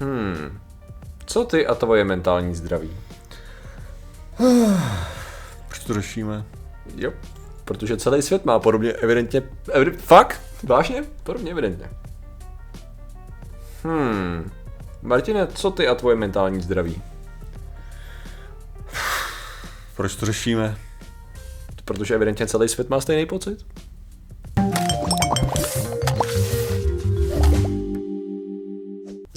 Hmm. Co ty a tvoje mentální zdraví? Proč to řešíme? Jo, protože celý svět má podobně evidentně... Evident, fakt? Vážně? Podobně evidentně. Hmm. Martine, co ty a tvoje mentální zdraví? Proč to řešíme? Protože evidentně celý svět má stejný pocit.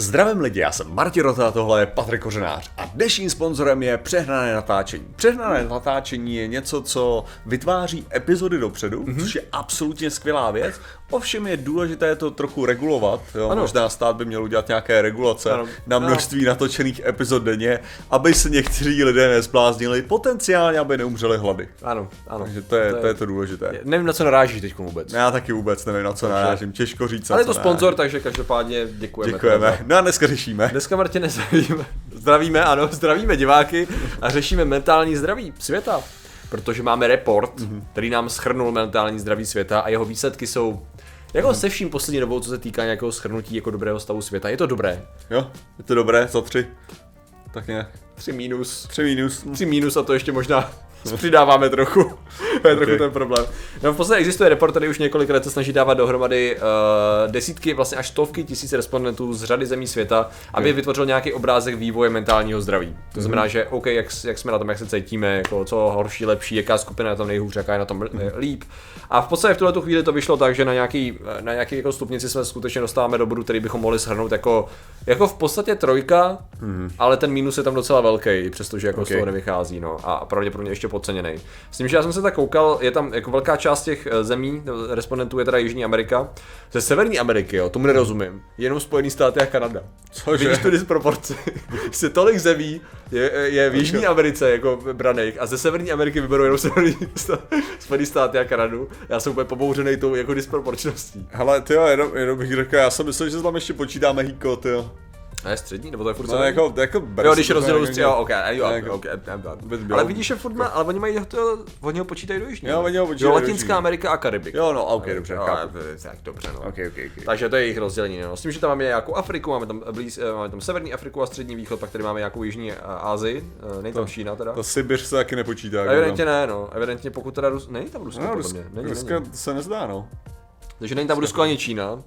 Zdravím lidi, já jsem Martin Rota a tohle je Patrik Kořenář a dnešním sponzorem je Přehnané natáčení. Přehnané natáčení je něco, co vytváří epizody dopředu, mm-hmm. což je absolutně skvělá věc. Ovšem je důležité to trochu regulovat, jo? Ano. možná stát by měl udělat nějaké regulace Ano. na množství natočených epizod denně, aby se někteří lidé nezbláznili, potenciálně aby neumřeli hlady. Ano, ano. Takže to je to, je to důležité. Nevím, na co narážíš teď vůbec. Já taky vůbec nevím, na co narážím, těžko říct. Ale je to sponzor, takže každopádně děkujeme. Děkujeme. No dneska řešíme. Dneska, Martine, zdravíme, zdravíme, ano, zdravíme diváky a řešíme mentální zdraví světa. Protože máme report, mm-hmm. který nám schrnul mentální zdraví světa a jeho výsledky jsou jako se vším poslední dobou, co se týká nějakého schrnutí jako dobrého stavu světa. Je to dobré. Jo, je to dobré, za tři. Tak nějak. 3 minus. Tři minus. 3 minus a to ještě možná přidáváme trochu. to je trochu Ok. ten problém. No v podstatě existuje report, který už několikrát se snaží dávat dohromady uh, desítky, vlastně až stovky tisíc respondentů z řady zemí světa, aby vytvořil nějaký obrázek vývoje mentálního zdraví. To znamená, že OK, jak, jak jsme na tom, jak se cítíme, jako co horší, lepší, jaká skupina je na tom nejhůř, jaká je na tom eh, líp. A v podstatě v tuhle tu chvíli to vyšlo tak, že na nějaký, na nějaký jako stupnici jsme skutečně dostáváme do bodu, který bychom mohli shrnout jako, jako v podstatě trojka, ale ten mínus je tam docela velký, přestože jako z Ok. toho nevychází, no, a pravděpodobně ještě podceněný. S tím, že já jsem se tak koukal, je tam jako velká část těch eh, zemí, eh, respondentů je teda Jižní Amerika. Ze Severní Ameriky, jo, tomu nerozumím. Jenom Spojený státy a Kanada. Cože? Vidíš tu disproporci? se tolik zemí je, je v Jižní Americe jako braných a ze Severní Ameriky vyberou jenom Severní stá- Spojený státy a Kanadu. Já jsem úplně pobouřený tou jako disproporčností. Hele, ty jo, jenom, jenom bych řekl, já jsem myslel, že tam ještě počítá Mexiko, ty jo. A je střední, nebo to je furt No, jako, jako Jo, když to rozdělují, tak jo, ok, jo, jako- ok, vůbec Ale vidíš, že furt má, ale oni mají to, oni ho počítají do jižní. Jo, oni ho počítají Jo, Latinská. Amerika a Karibik. Jo, no, ok, dobře, Jo, chápu. tak dobře, no. Ok, ok, ok. Takže to je jejich rozdělení. No. S tím, že tam máme nějakou Afriku, máme tam, blíz, eh, máme tam severní Afriku a střední východ, pak tady máme nějakou jižní eh, Asii, eh, není tam Čína teda. Ta Sibiř se taky nepočítá. jako Evidentně ne, no. Evidentně pokud teda Rus... Není tam Rusko, No, Rusko, se nezdá, no. Takže není tam Rusko ani Čína,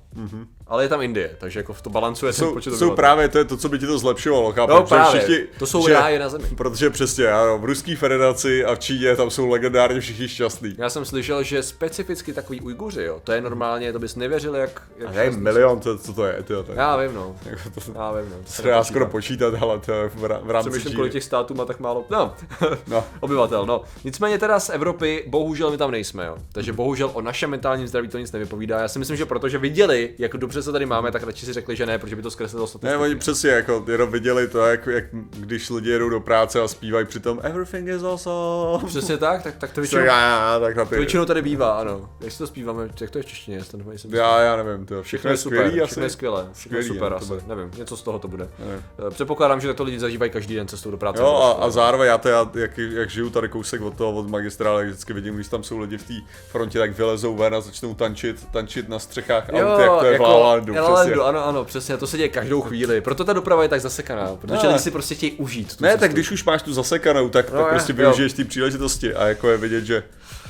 ale je tam Indie, takže jako v to balancuje ten Jsou, počet jsou právě to, je to, co by ti to zlepšovalo, chápu? No právě, to jsou že- ráje na zemi. Protože přesně, ano, v Ruské federaci a v Číně tam jsou legendárně všichni šťastní. Já jsem slyšel, že specificky takový Ujguři, jo, to je normálně, to bys nevěřil, jak... jak A je milion, to, co to je, ty to. Já vím, no. Jako to, to, Já vím, no. se dá skoro počítat, ale to je v, ra- v rámci Přemýšlím, kolik těch států má tak málo, no, No. obyvatel, no. Nicméně teda z Evropy, bohužel my tam nejsme, jo. Takže bohužel o našem mentálním zdraví to nic nevypovídá. Já si myslím, že protože viděli, jak dobře se tady máme, tak radši si řekli, že ne, protože by to zkreslilo Ne, statistiky. oni přesně jako jenom viděli to, jak, jak když lidi jedou do práce a zpívají přitom Everything is awesome. Přesně tak, tak, tak to Co většinou, já, tak na to většinou tady bývá, ano. Jak si to zpíváme, jak to je v češtině, já. Já, já nevím, to Všechno všechno je super, skvělý všechno je skvělé, všechno je super asi, nevím, něco z toho to bude. Nevím. Eh, Předpokládám, že to lidi zažívají každý den cestou do práce. Jo, a, a zároveň já to, já, jak, jak žiju tady kousek od toho, od magistrály, vždycky vidím, když tam jsou lidi v té frontě, tak vylezou ven a začnou tančit, tančit na střechách aut, jak to je v La La Landu, La La přesně. Landu, ano, ano, přesně, to se děje každou chvíli. Proto ta doprava je tak zasekaná, protože Ne. lidi si prostě chtějí užít. tu Ne, cestu. tak když už máš tu zasekanou, tak, No, tak prostě využiješ ty příležitosti a jako je vidět, že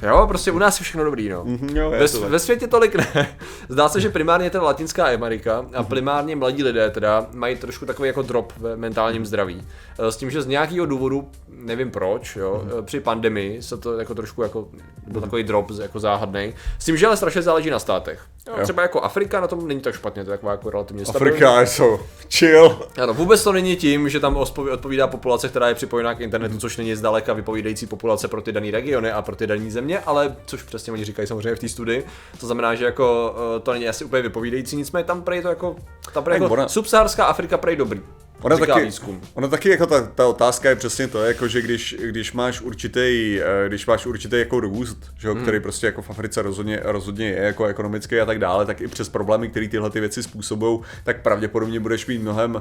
Jo, prostě u nás je všechno dobrý, no. Mhm, jo, ve, to ve světě tolik ne. Zdá se, že primárně je teda Latinská Amerika Mhm. a primárně mladí lidé teda mají trošku takový jako drop ve mentálním zdraví. Eh, S tím, že z nějakého důvodu, nevím proč, jo, Mhm. eh, při pandemii se to jako trošku jako, byl takový drop jako záhadný. S tím, že ale strašně záleží na státech. Jo, Jo. třeba jako Afrika na tom není tak špatně, to je taková jako relativně stabilní. Afrika jsou chill. Ano, vůbec to není tím, že tam odpovídá populace, která je připojená k internetu, což není zdaleka vypovídající populace pro ty dané regiony a pro ty dané země, ale což přesně oni říkají samozřejmě v té studii. To znamená, že jako eh, to není asi úplně vypovídající, nicméně tam prej to jako, tam prej jako subsaharská Afrika prej dobrý. Ona taky, výzkum. ona taky jako ta, ta, otázka je přesně to, jako že když, když máš určitý, eh, když máš určitý jako růst, že jo, Hmm. který prostě jako v Africe rozhodně, rozhodně je jako ekonomický a tak dále, tak i přes problémy, které tyhle ty věci způsobují, tak pravděpodobně budeš mít mnohem uh,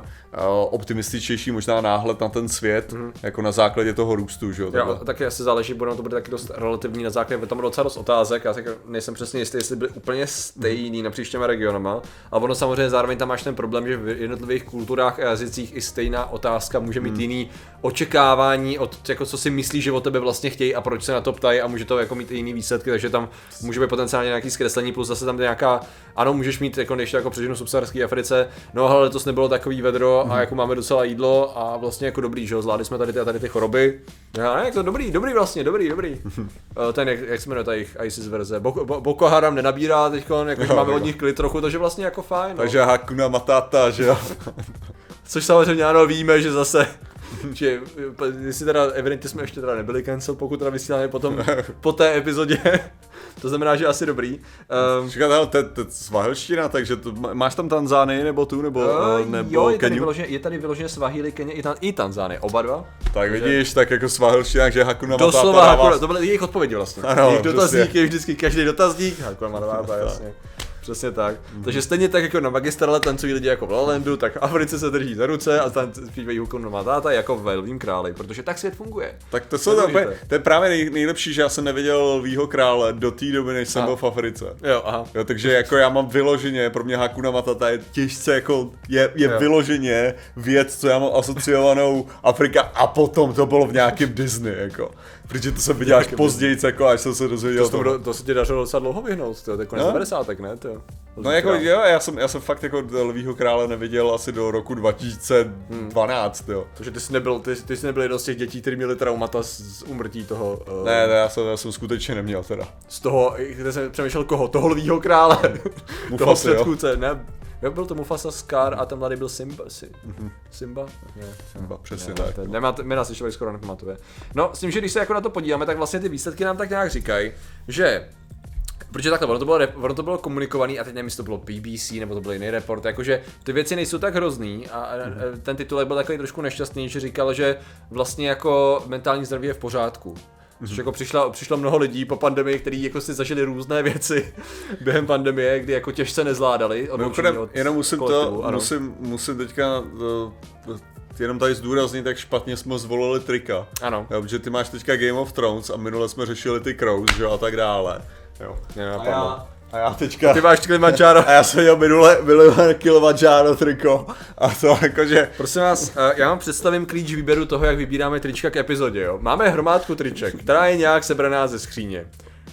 optimističtější možná náhled na ten svět, jako na základě toho růstu, že jo. Jo, taky asi záleží, bude to bude taky dost relativní na základě, tam docela dost otázek, já tak nejsem přesně jistý, jestli byly úplně stejný napříč těma regionama. A ono samozřejmě zároveň tam máš ten problém, že v jednotlivých kulturách a jazycích i stejná otázka může mít jiný očekávání od jako co si myslíš, že o tebe vlastně chtějí a proč se na to ptají a může to jako mít i jiný výsledky, takže tam může být potenciálně nějaký zkreslení, plus zase tam nějaká, ano, můžeš mít jako než jako přeženu subsaharské Africe, no ale letos nebylo takový vedro a jako máme docela jídlo a vlastně jako dobrý, že jo, zvládli jsme tady ty a tady ty choroby. Já, ne, jak to dobrý, dobrý vlastně, dobrý, dobrý. Eh, Ten, jak, jak se jmenuje ta jejich ISIS verze, Boko, Bo- Boko Haram nenabírá teď, jako, Jo, máme jo. od nich klid trochu, takže vlastně jako fajn. No. Takže Hakuna Matata, že jo. Což samozřejmě ano, víme, že zase že jestli teda evidentně jsme ještě teda nebyli cancel, pokud teda vysíláme potom po té epizodě. to znamená, že asi dobrý. Um, ale to je- svahelština, takže to, má- máš tam Tanzánii nebo tu, nebo, uh, nebo jo, je tady, vyloženě, je tady vyloženě Swahili, Kenya i, tan, i Tanzánie, oba dva. Tak vidíš, tak jako svahelština, že Hakuna Matata Doslova, Hakuna, to byly jejich odpovědi vlastně. Ano, jejich dotazník je vždycky každý dotazník, Hakuna Matata, jasně. Přesně tak. Mhm. Takže stejně tak jako na magistrale tancují lidi jako v La La Landu, tak v Africe se drží za ruce a tam zpívají Hakuna Matata jako v Lvím králi, protože tak svět funguje. Tak to, To jsou je to, úplně, to je právě nej, nejlepší, že já jsem neviděl Lvího krále do té doby, než jsem Aha. byl v Africe. Jo, aha. Jo, takže jako já mám vyloženě, pro mě Hakuna Matata je těžce jako, je, je Jo. vyloženě věc, co já mám asociovanou Afrika a potom to bylo v nějakém Disney, jako. Protože to jsem viděl až později, jako až jsem se dozvěděl. To, toho. to, to se ti dařilo docela dlouho vyhnout, to je konec No. 90. ne? To, No jako jo, já jsem, já jsem fakt jako Lvího krále neviděl asi do roku 2012, jo. Takže ty jsi nebyl, ty, ty jsi nebyl jeden z těch dětí, kteří měli traumata z, z umrtí toho, uh, Ne, ne, já jsem, já jsem skutečně neměl teda. z toho, kde jsem přemýšlel koho, toho lvýho krále, toho Mufasy, jo. předchůdce, ne, jo, byl to Mufasa Scar a ten mladý byl Simba, si, Simba? Ne, Simba, přesně ne, tak. to- Nemá, jména si člověk skoro nepamatuje. No, s tím, že když se jako na to podíváme, tak vlastně ty výsledky nám tak nějak říkají, že Protože takhle, ono to bylo, rep- ono to bylo komunikovaný a teď nevím, jestli to bylo BBC nebo to byl jiný report, jakože ty věci nejsou tak hrozný a, a Mhm. a ten titulek byl takový trošku nešťastný, že říkal, že vlastně jako mentální zdraví je v pořádku. Mhm. Což jako přišlo, přišlo mnoho lidí po pandemii, kteří jako si zažili různé věci během pandemie, kdy jako těžce nezvládali. Mimochodem, od jenom musím to, ano. musím, musím teďka uh, jenom tady zdůraznit, jak špatně jsme zvolili trika. Ano. Jo, protože ty máš teďka Game of Thrones a minule jsme řešili ty Crows, že jo, a tak dále. Jo. Mě A já, a já teďka... Ty máš Kilimanjaro. A já jsem měl minule, minule Kilimanjaro triko. A to jakože... Prosím vás, eh, já vám představím klíč výběru toho, jak vybíráme trička k epizodě. Jo. Máme hromádku triček, která je nějak sebraná ze skříně.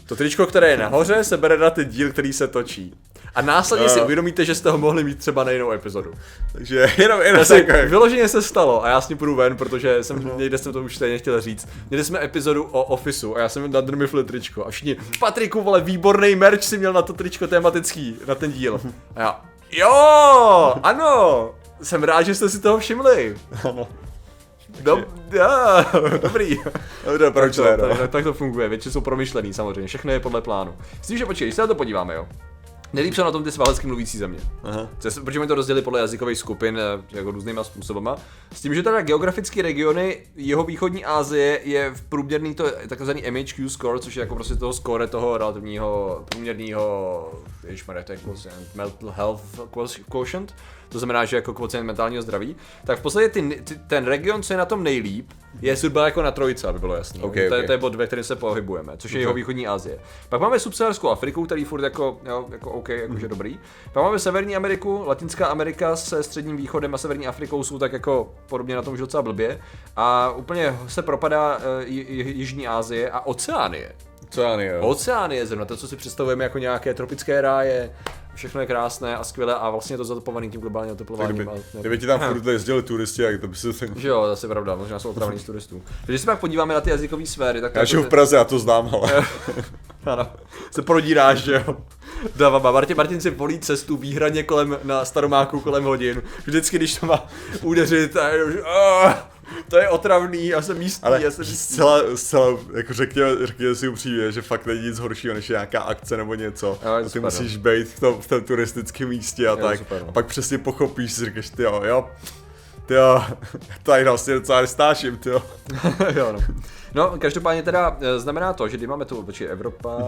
To tričko, které je nahoře, se bere na ten díl, který se točí. A následně Jo. si uvědomíte, že jste ho mohli mít třeba na jinou epizodu. Takže jenom, jenom Asi takové. vyloženě se stalo a já s ní půjdu ven, protože jsem někde jsem to už stejně chtěl říct. Měli jsme epizodu o Officeu a já jsem nadrmifl tričko a všichni, Patriku, vole, výborný merch si měl na to tričko tematický, na ten díl. A já, jo, ano, jsem rád, že jste si toho všimli. Ano. Dob, já, dobrý. Dobře, proč tak, to, no? tak, tak to funguje, věci jsou promyšlený samozřejmě, všechno je podle plánu. S tím, že počkej, když se na to podíváme, jo. Nejlíp jsou na tom ty svalecky mluvící země. Aha. Přes- Protože to rozdělili podle jazykových skupin eh, jako různýma způsobama. S tím, že teda geografické regiony jeho východní Asie je v průměrný to takzvaný MHQ score, což je jako prostě toho score toho relativního průměrného, ježišmarja, to je quotient, mental health quotient, to znamená, že jako kvocient mentálního zdraví, tak v podstatě ty, ty, ten region, co je na tom nejlíp, je zhruba jako na trojce, aby bylo jasné. Ok, to, je, ok. to je bod, ve kterém se pohybujeme, což je jeho východní Asie. Pak máme subsaharskou Afriku, který furt jako, jo, jako OK, jakože Mhm. dobrý. Pak máme Severní Ameriku, Latinská Amerika se středním východem a Severní Afrikou jsou tak jako podobně na tom už docela blbě. A úplně se propadá eh, J- J- Jižní Asie a Oceánie. Já jo. Oceánie zrovna, to, co si představujeme jako nějaké tropické ráje, všechno je krásné a skvělé a vlastně je to zatopovaný tím globálním oteplováním. kdyby, a- kdyby ti tam furt jezdili turisti, jak to by se. Že jo, zase je pravda, možná jsou otravení z turistů. Když se pak podíváme na ty jazykové sféry, tak... Já jako v Praze, já to znám, ale... Ano, se prodíráš, že jo. Dává, Martin, Martin si volí cestu výhradně kolem, na staromáku kolem hodin. Vždycky, když to má udeřit, a "Ah, to je otravný, já jsem místní, Ale já jsem místní. zcela, zcela, jako řekněme, řekněme si upřímně, že fakt není nic horšího, než nějaká akce nebo něco. Jo, to a ty super, musíš být v tom, v tom turistickém místě a to tak. super, no. a pak přesně pochopíš, si říkáš, ty jo, jo, jo, tady vlastně docela nestáším, ty jo. jo, no. no, každopádně teda eh, znamená to, že když máme tu, počkej, Evropa,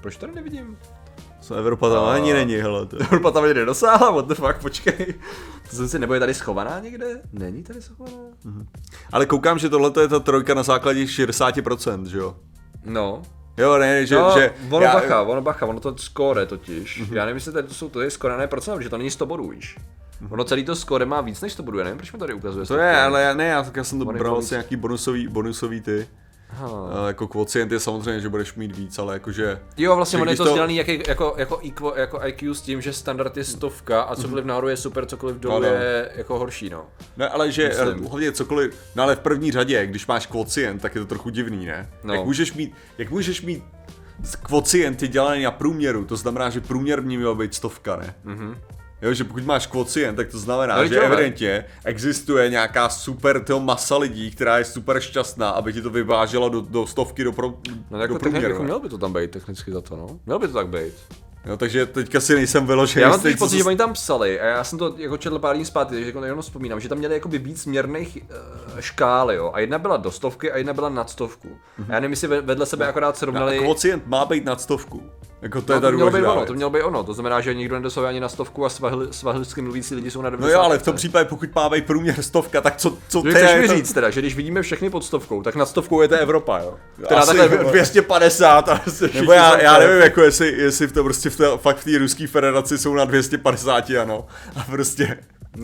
proč tady nevidím? Co Evropa tam A- ani není, hele. To. Evropa tam ani nedosáhla, what the fuck, počkej. To jsem si, nebo je tady schovaná někde? Není tady schovaná? Ale koukám, že tohle je ta trojka na základě 60%, že jo? No, Jo, ne, že, no, že ono já- bacha, ono bacha, ono to score totiž. Já nevím, jestli tady to jsou, to je score, ne procent, protože to není 100 bodů, víš. Ono celý to score má víc než 100 bodů, já nevím, proč mi tady ukazuje To je, ale já, ne, já, já jsem to bral asi nějaký bonusový, bonusový ty. Aha. A jako kvocient je samozřejmě, že budeš mít víc, ale jakože... Jo, vlastně ono je když to sdělaný jak, jako, jako, IQ, jako IQ s tím, že standard je stovka a cokoliv nahoru je super, cokoliv dolů Ano. je jako horší, no. Ne, ale že Myslím. eh, hlavně cokoliv, no ale v první řadě, když máš kvocient, tak je to trochu divný, ne? No. Jak můžeš mít, jak můžeš mít kvocienty dělaný na průměru, to znamená, že průměr v ní měl být stovka, ne? Mm-hmm. Jo, že pokud máš kvocient, tak to znamená, No, že jo, ne. evidentně existuje nějaká super tyho masa lidí, která je super šťastná, aby ti to vyvážela do, do stovky do, pro, No jako, do průměru. jako mělo by to tam být technicky za to, no. Mělo by to tak být. Jo, takže teďka si nejsem vyložený. Já mám co pocit, že oni tam psali, a já jsem to jako četl pár dní zpátky, takže jako jenom vzpomínám, že tam měli jakoby víc měrných uh, škály, jo. A jedna byla do stovky a jedna byla nad stovku. A já nevím, jestli ve- vedle sebe akorát A srovnali... kvocient má být nad stovku. Jako to No, je to ta mělo být ono, to mělo být ono, to znamená, že nikdo nedosahuje ani na stovku a svahli, svahilsky mluvící lidi jsou na 90. No jo, ale v tom případě, pokud má být průměr stovka, tak co, co ty chceš je mi to- říct teda, že když vidíme všechny pod stovkou, tak nad stovkou je to Evropa, jo? Která Asi, takhle vole. 250 a Nebo já, já nevím, jako jestli, jestli v to prostě v té, fakt v té ruské federaci jsou na 250, ano. A prostě,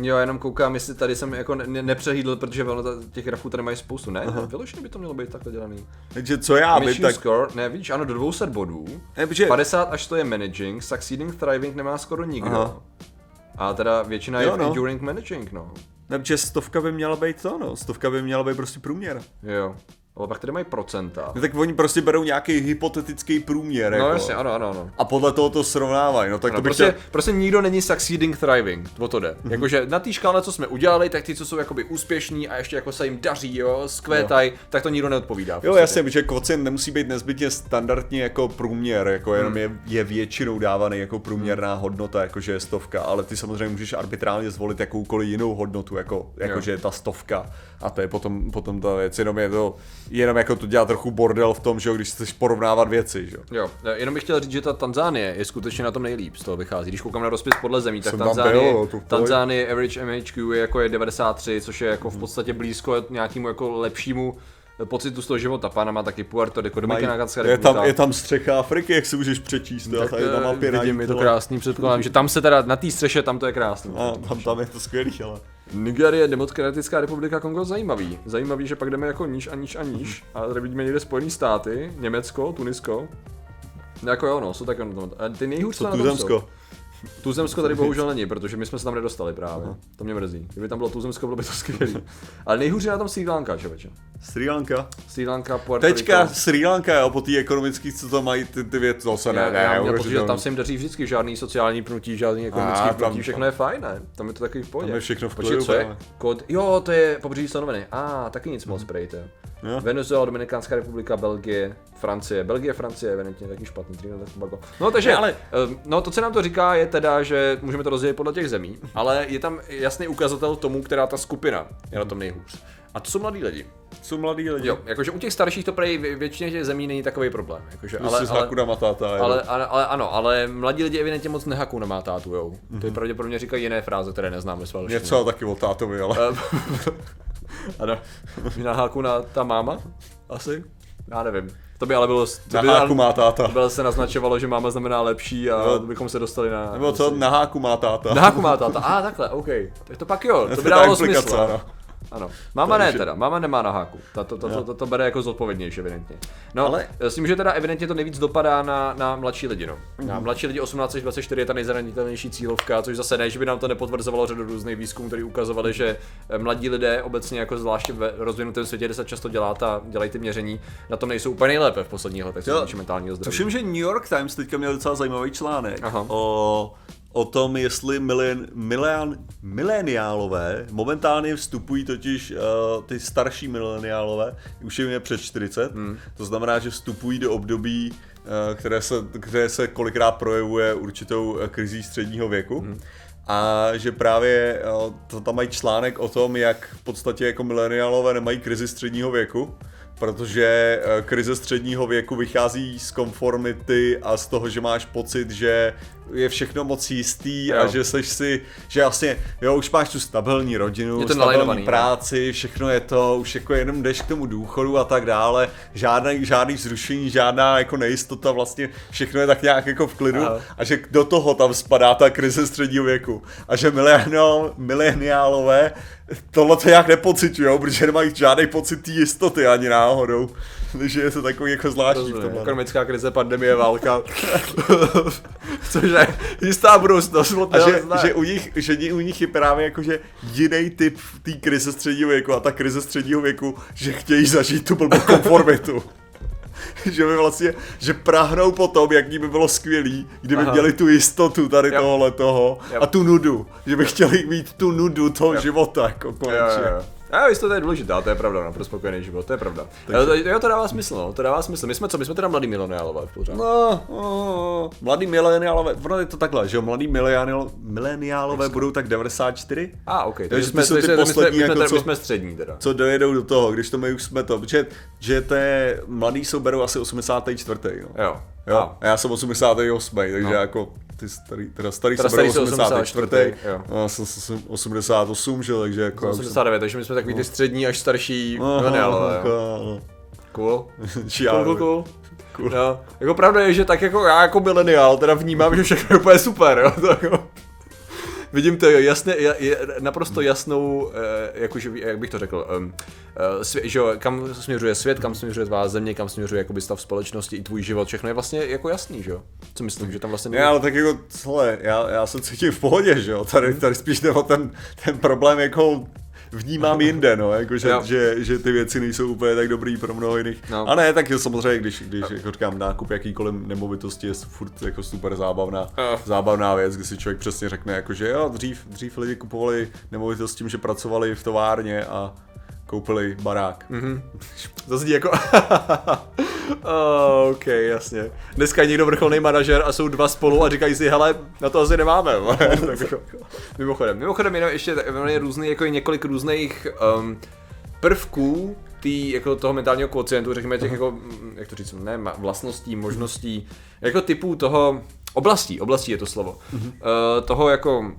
Jo, jenom koukám, jestli tady jsem jako ne- nepřehlídl, protože ono těch grafů tady mají spoustu. Ne, ne vyloženě by to mělo být takhle dělaný. takže co já Mission tak... score, ne, vidíš, ano, do 200 bodů. Ne, protože, 50 až to je managing, succeeding, thriving nemá skoro nikdo. Aha. A teda většina je Jo, no. enduring managing, no. ne, protože stovka by měla být to, no. Stovka by měla být prostě průměr. Jo. Ale pak tady mají procenta. No, tak oni prostě berou nějaký hypotetický průměr, No jako. jasně, ano, ano, ano. A podle toho to srovnávají, no tak No, to bych prostě, chtěl... prostě nikdo není succeeding thriving, o to jde. Mhm. Jakože na té škále, co jsme udělali, tak ty, co jsou jakoby úspěšní a ještě jako se jim daří, jo, skvétaj, tak to nikdo neodpovídá. Jo, prostě. jasně, protože kvocient nemusí být nezbytně standardně jako průměr, jako jenom je, je většinou dávaný jako průměrná hodnota, jakože je stovka, ale ty samozřejmě můžeš arbitrálně zvolit jakoukoliv jinou hodnotu, jako, jakože je ta stovka. A to je potom, potom ta věc, jenom je to, jenom jako to dělá trochu bordel v tom, že jo, když chceš porovnávat věci, že jo. Jo, jenom bych chtěl říct, že ta Tanzánie je skutečně na tom nejlíp, z toho vychází. Když koukám na rozpis podle zemí, tak Jsem tam Tanzánie, byl, pohodě. Tanzánie average MHQ je jako je 93, což je jako v podstatě blízko nějakému jako lepšímu pocitu z toho života. Panama taky Puerto Rico, Dominikanská je, republika. tam, je tam střecha Afriky, jak si můžeš přečíst, tak, tady na e, mapě vidím, je to krásný, předpokládám, že tam se teda, na té střeše, tam to je krásný. A, tam, tam je to skvělý, ale. Nigerie, Demokratická republika Kongo, zajímavý. Zajímavý, že pak jdeme jako níž a níž a níž. A tady vidíme někde Spojené státy, Německo, Tunisko. No jako jo, no, jsou tak no, a ty nejhůř Co na tom Tuzemsko? jsou. Tuzemsko tady bohužel není, protože my jsme se tam nedostali právě. To mě mrzí. Kdyby tam bylo Tuzemsko, bylo by to skvělé. Ale nejhůř je na tom Sri Lanka, člověče. Sri Lanka. Sri Lanka, Puerto Teďka Rico. Sri Lanka, jo, po té ekonomické, co tam mají ty, ty věci, to se ne, ne, já měl neuvěřitelný. pocit, že tam se jim daří vždycky žádný sociální pnutí, žádný ekonomický A, pnutí, všechno je fajn, ne? Tam je to takový v pohodě. Tam je všechno v klidu, co je? právě. Kód, jo, to je pobřeží stanoveny. A, taky nic moc, prejte. Jo. Venezuela, Dominikánská republika, Belgie, Francie. Belgie, Francie, evidentně taky špatný, Trinidad Tobago. No takže, Ne, ale, ale- no to, co nám to říká, je teda, že můžeme to rozdělit podle těch zemí, ale je tam jasný ukazatel tomu, která ta skupina je na tom nejhůř. A to jsou mladí lidi. Jsou mladí lidi. Jo, jakože u těch starších to prej vě- většině těch zemí není takový problém. Jakože, ale, z ale, Hakuna Matata, jo. ale, ale, ale, ano, ale mladí lidi evidentně moc nehakou na má tátu, jo. To je pravděpodobně říkají jiné fráze, které neznáme s velštinou. Něco ale taky o tátovi, ale... Ano, na háku na ta máma? Asi? Já nevím. To by ale bylo... To Na by, háku má táta. To by se naznačovalo, že máma znamená lepší a No. bychom se dostali na... Nebo co, na háku má táta. Na háku má táta. A ah, takhle, OK. Tak to pak jo, to by dávalo smysl. ano. Ano. Máma ne Takže- teda, máma nemá na háku. Ta to, to, to, to, to bere jako zodpovědnější, evidentně. No, ale Ale- s tím, že teda evidentně to nejvíc dopadá na, na mladší lidi, no. Mhm. Na mladší lidi 18 až 24 je ta nejzranitelnější cílovka, což zase ne, že by nám to nepotvrzovalo řadu různých výzkumů, které ukazovali, že eh, mladí lidé obecně jako zvláště ve rozvinutém světě, kde se často dělá ta, dělají ty měření, na tom nejsou úplně nejlépe v posledních letech, co se mentálního zdraví. Tuším, že New York Times teďka měl docela zajímavý článek Aha. o, o tom, jestli milen, milen, mileniálové, momentálně vstupují totiž uh, ty starší mileniálové, už jim je před 40, hmm. to znamená, že vstupují do období, uh, které, se, které se kolikrát projevuje určitou eh, krizí středního věku. Hmm. a že právě to tam mají článek o tom, jak v podstatě jako mileniálové nemají krizi středního věku, protože krize středního věku vychází z konformity a z toho, že máš pocit, že je všechno moc jistý jo. a že seš si, že vlastně, jo, už máš tu stabilní rodinu, stabilní práci, všechno je to, už jako jenom jdeš k tomu důchodu a tak dále, žádný, žádný zrušení, žádná jako nejistota, vlastně všechno je tak nějak jako v klidu Aha. a že do toho tam spadá ta krize středního věku a že mileniálové tohle to nějak nepocitují, protože nemají žádný pocit jistoty ani náhodou. Takže je to takový jako zvláštní v tomhle. Ekonomická krize, pandemie, válka. Což je jistá budoucnost. A že, že, u nich, že u nich je právě jakože jiný typ té krize středního věku a ta krize středního věku, že chtějí zažít tu blbou konformitu. že by vlastně, že prahnou po tom, jak by bylo skvělý, kdyby Aha. měli tu jistotu tady yep. tohohle toho yep. a tu nudu, že by chtěli mít tu nudu toho yep. života, jako konečně. Jo, jo. A jo, to je důležité, to je pravda, no, pro spokojený život, to je pravda. Takže... Jo, to dává smysl, no, to dává smysl. My jsme co, my jsme teda mladí mileniálové v pořád. No, no, mladí mileniálové, ono je to takhle, že jo, mladí mileniálové budou tak 94. A, ah, ok, takže, takže jsme, ty poslední, my, jsme, jako, co, my jsme střední teda. Co dojedou do toho, když to my už jsme to, protože že té mladí jsou berou asi 84. No. Jo. Jo, a já jsem 88, takže no. jako ty starý, teda starý teda starý 84. 84 jo. já jsem 88, že takže jako... 89, takže my jsme takový ty střední až starší mileniálové. No. Cool. cool, cool, cool. Cool. No, jako pravda je, že tak jako já jako mileniál teda vnímám, že všechno je úplně super, jo. To jako vidím to jasně, je, naprosto jasnou, eh, jakože, jak bych to řekl, um, svě, že jo, kam směřuje svět, kam směřuje tvá země, kam směřuje jakoby stav společnosti i tvůj život, všechno je vlastně jako jasný, že jo? Co myslím, že tam vlastně Ne, ale tak jako, hele, já, já se cítím v pohodě, že jo? Tady, tady spíš jde o ten, ten problém jako vnímám jinde, no, jako že, že, že, ty věci nejsou úplně tak dobrý pro mnoho jiných. No. A ne, tak je samozřejmě, když, když jako říkám, nákup jakýkoliv nemovitosti je furt jako super zábavná, zábavná věc, kdy si člověk přesně řekne, jako, že jo, dřív, dřív lidi kupovali nemovitosti tím, že pracovali v továrně a koupili barák. Mm-hmm. To zní jako... oh, ok, jasně. Dneska je někdo vrcholný manažer a jsou dva spolu a říkají si, hele, na to asi nemáme. Jako- mimochodem, mimochodem jenom ještě je různý, jako je několik různých um, prvků tý, jako toho mentálního kocientu, řekněme těch jako, mm, jak to říct, ne, vlastností, možností, jako typů toho, oblastí, oblastí je to slovo, mm-hmm. uh, toho jako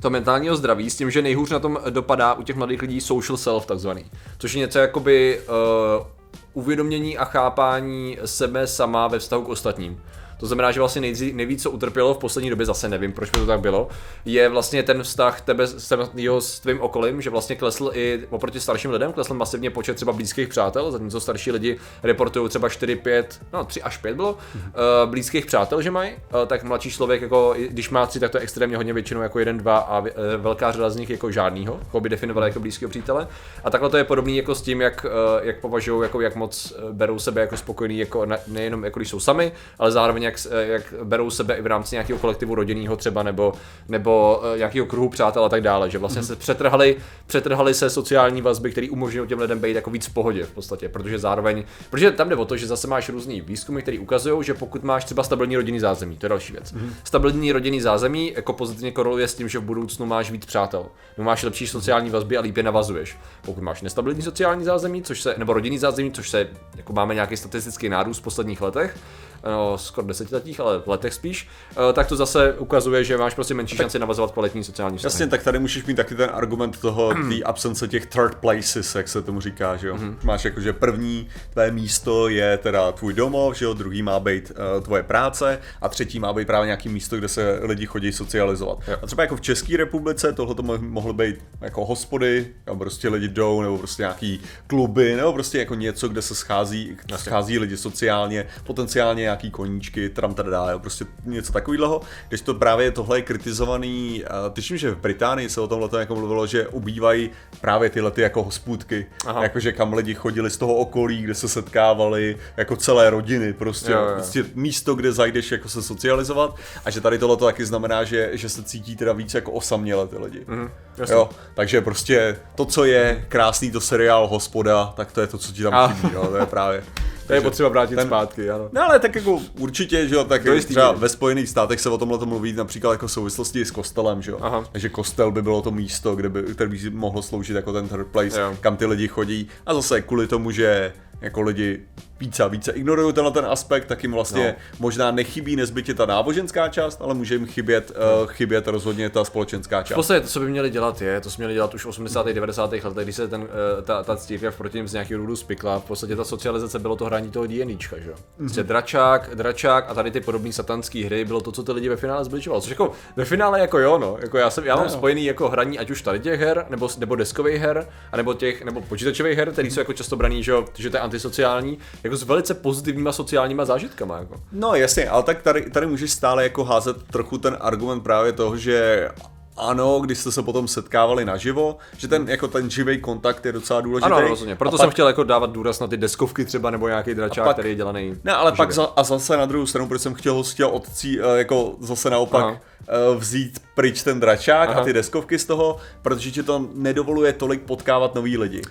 to mentálního zdraví s tím, že nejhůř na tom dopadá u těch mladých lidí social self takzvaný. Což je něco jakoby uh, uvědomění a chápání sebe sama ve vztahu k ostatním. To znamená, že vlastně nejdřív, nejvíc, co utrpělo v poslední době, zase nevím, proč by to tak bylo, je vlastně ten vztah tebe samotného s tvým okolím, že vlastně klesl i oproti starším lidem, klesl masivně počet třeba blízkých přátel, zatímco starší lidi reportují třeba 4, 5, no 3 až 5 bylo, uh, blízkých přátel, že mají, uh, tak mladší člověk, jako, když má tři, tak to je extrémně hodně většinou jako jeden, dva a uh, velká řada z nich jako žádnýho, jako by definovala jako blízkého přítele. A takhle to je podobný jako s tím, jak, uh, jak považují, jako jak moc berou sebe jako spokojný, jako ne, nejenom jako když jsou sami, ale zároveň jak, jak berou sebe i v rámci nějakého kolektivu rodinného třeba nebo, nebo eh, nějakého kruhu přátel a tak dále, že vlastně mm. se přetrhali, přetrhali se sociální vazby, které umožňují těm lidem být jako víc v pohodě v podstatě, protože zároveň, protože tam jde o to, že zase máš různý výzkumy, které ukazují, že pokud máš třeba stabilní rodinný zázemí, to je další věc. Mm. Stabilní rodinný zázemí jako pozitivně koreluje s tím, že v budoucnu máš víc přátel, no máš lepší sociální vazby a líp je navazuješ. Pokud máš nestabilní sociální zázemí, což se, nebo rodinný zázemí, což se, jako máme nějaký statistický nárůst v posledních letech, no, skoro desetiletích, ale v letech spíš, eh, tak to zase ukazuje, že máš prostě menší šanci navazovat kvalitní sociální vztahy. Jasně, tak tady můžeš mít taky ten argument toho, té absence těch third places, jak se tomu říká, že jo. Mm-hmm. Máš jako, že první tvé místo je teda tvůj domov, že jo, druhý má být uh, tvoje práce a třetí má být právě nějaký místo, kde se lidi chodí socializovat. Jo. A třeba jako v České republice tohle to mohlo být jako hospody, kam prostě lidi jdou, nebo prostě nějaký kluby, nebo prostě jako něco, kde se schází, schází lidi sociálně, potenciálně nějaký koníčky, tram tada, jo, prostě něco takového. Když to právě tohle je kritizovaný, tuším, že v Británii se o tomhle to jako mluvilo, že ubývají právě tyhle ty jako hospůdky, jakože kam lidi chodili z toho okolí, kde se setkávali, jako celé rodiny, prostě, jo, jo. prostě místo, kde zajdeš jako se socializovat. A že tady tohle to taky znamená, že, že se cítí teda víc jako osaměle ty lidi. Mm, jo, takže prostě to, co je krásný, to seriál Hospoda, tak to je to, co ti tam chybí, jo, to je právě To je potřeba vrátit ten... zpátky, ano. No ale tak jako určitě, že jo, tak jistý třeba ve Spojených státech se o tomhle to mluví například jako v souvislosti s kostelem, že jo. Aha. Takže kostel by bylo to místo, kde by, které by mohlo sloužit jako ten third place, Jo. kam ty lidi chodí. A zase kvůli tomu, že jako lidi více a více ignorují tenhle ten aspekt, tak jim vlastně No. možná nechybí nezbytně ta náboženská část, ale může jim chybět, uh, chybět rozhodně ta společenská V část. podstatě to, co by měli dělat, je, to jsme měli dělat už v 80. 90. letech, když se ten, eh, ta, ta církev proti ním z nějakého důvodu spikla. V podstatě ta socializace bylo to hraní toho D&Dčka, že jo. Prostě dračák, dračák a tady ty podobné satanské hry bylo to, co ty lidi ve finále zbližovalo. Což jako ve finále jako jo, no. Jako já, jsem, já mám No, jo. spojený jako hraní ať už tady těch her, nebo, nebo deskových her, anebo těch, nebo počítačových her, které jsou jako často braný, že, jo, že to je antisociální, jako s velice pozitivníma sociálníma zážitkama. Jako. No jasně, ale tak tady, tady můžeš stále jako házet trochu ten argument právě toho, že ano, když jste se potom setkávali naživo, že ten jako ten živý kontakt je docela důležitý. Ano, rozhodně. Proto A jsem pak- chtěl jako dávat důraz na ty deskovky třeba, nebo nějaký dračák, pak- který je dělaný. Ne, ale pak živě. za, a zase na druhou stranu, proč jsem chtěl, chtěl otcí, eh, jako zase naopak Aha. eh, vzít pryč ten dračák Aha. a ty deskovky z toho, protože ti to nedovoluje tolik potkávat nový lidi.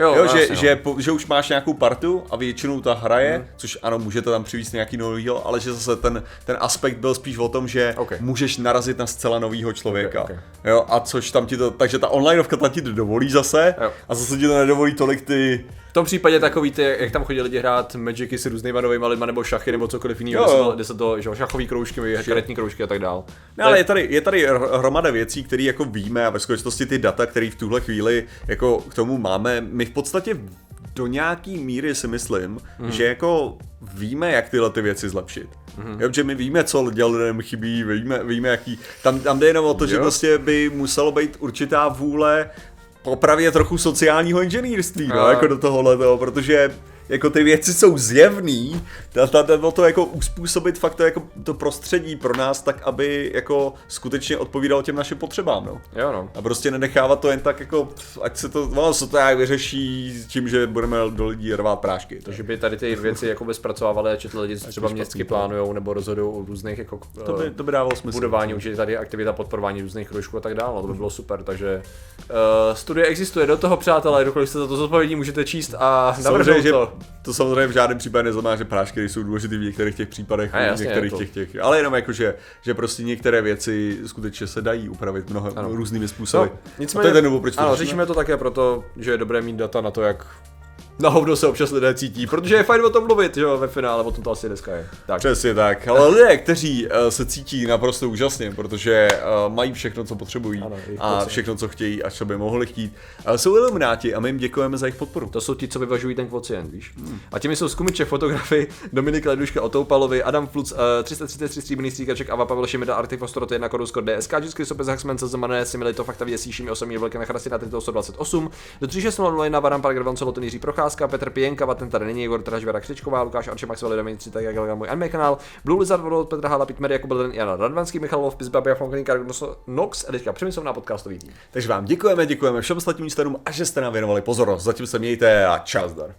Jo, Jo, jasně, že, no. že, po, že už máš nějakou partu a většinou ta hraje, hmm. což ano, můžete tam přivést nějaký novýho, ale že zase ten, ten aspekt byl spíš o tom, že Ok. můžeš narazit na zcela novýho člověka. Ok, ok. Jo, a což tam ti to, takže ta onlineovka tam ti to dovolí zase Jo. a zase ti to nedovolí tolik ty, V tom případě takový ty, jak tam chodí lidi hrát Magicy s různýma novýma lidma, nebo šachy, nebo cokoliv jiného, kde se to, že šachový kroužky, karetní kroužky a tak dál. No, ale je tady, je tady hr- hromada věcí, které jako víme a ve skutečnosti ty data, které v tuhle chvíli jako k tomu máme, my v podstatě do nějaký míry si myslím, mm. že jako víme, jak tyhle ty věci zlepšit. Mm. Jo, že my víme, co lidem chybí, víme, víme jaký, tam, tam jde jenom o to, že Jo. prostě by muselo být určitá vůle popravě trochu sociálního inženýrství, no, jako do tohohle toho, protože jako ty věci jsou zjevný, ta, ta, ta, o to jako uspůsobit fakt to, jako to prostředí pro nás tak, aby jako skutečně odpovídalo těm našim potřebám, no. Jo no. A prostě nenechávat to jen tak jako, ať se to, ono se to nějak vyřeší tím, že budeme do lidí rvát prášky. To, Že by tady ty věci jako zpracovávali a četli lidi, co třeba městsky plán. plánujou nebo rozhodují o různých jako to, by, eh, to by dávalo smysl. budování, už je tady aktivita podporování různých kroužků a tak dále, to by bylo super, takže uh, studie existuje, do toho přátelé, kdokoliv jste za to zodpovědní, můžete číst a navrhnout to. To samozřejmě v žádném případě neznamená, že prášky jsou důležité v některých těch případech, A v jasně, některých jako- těch, těch, ale jenom jako, že, že prostě některé věci skutečně se dají upravit mnoha, Ano. různými způsoby. No, a nicméně, to je ten důvod, proč to ano, řešíme to také proto, že je dobré mít data na to, jak na hovno se občas lidé cítí, protože je fajn o tom mluvit, že jo, ve finále, o tom to asi dneska je. Tak. Přesně tak, ale lidé, kteří uh, se cítí naprosto úžasně, protože uh, mají všechno, co potřebují Ano, a všechno, co chtějí a co by mohli chtít, uh, jsou ilumináti a my jim děkujeme za jejich podporu. To jsou ti, co vyvažují ten kvocient, víš? A těmi jsou Skumiček, fotografy, Dominik Leduška, Otoupalovi, Adam Fluc, uh, 333 stříbrný stříkaček, Ava Pavel Šimida, Arctic Fostorot 1, Korusko, DSK, Český Sopes, Haxman, Zemané, Similito, Fakta Věcí, Šimi, Osamí, Velké na Chrastina, 128, do 3601, Varan, Park, Soloton, Jiří Procházka, Petr Pěnka, Vaten tady není, Igor Traž, Věra Křičková, Lukáš Arče, Maxwell, Domin 3, tak jak můj anime kanál, Blue Lizard, World, Petr Hala, Pitmer, Jakub Belden, Jana Radvanský, Michal Wolf, Pizbabi, Franklin, Nox, Editka Přemysl na podcastový tým. Takže vám děkujeme, děkujeme všem ostatním členům a že jste nám věnovali pozornost. Zatím se mějte a čas dar.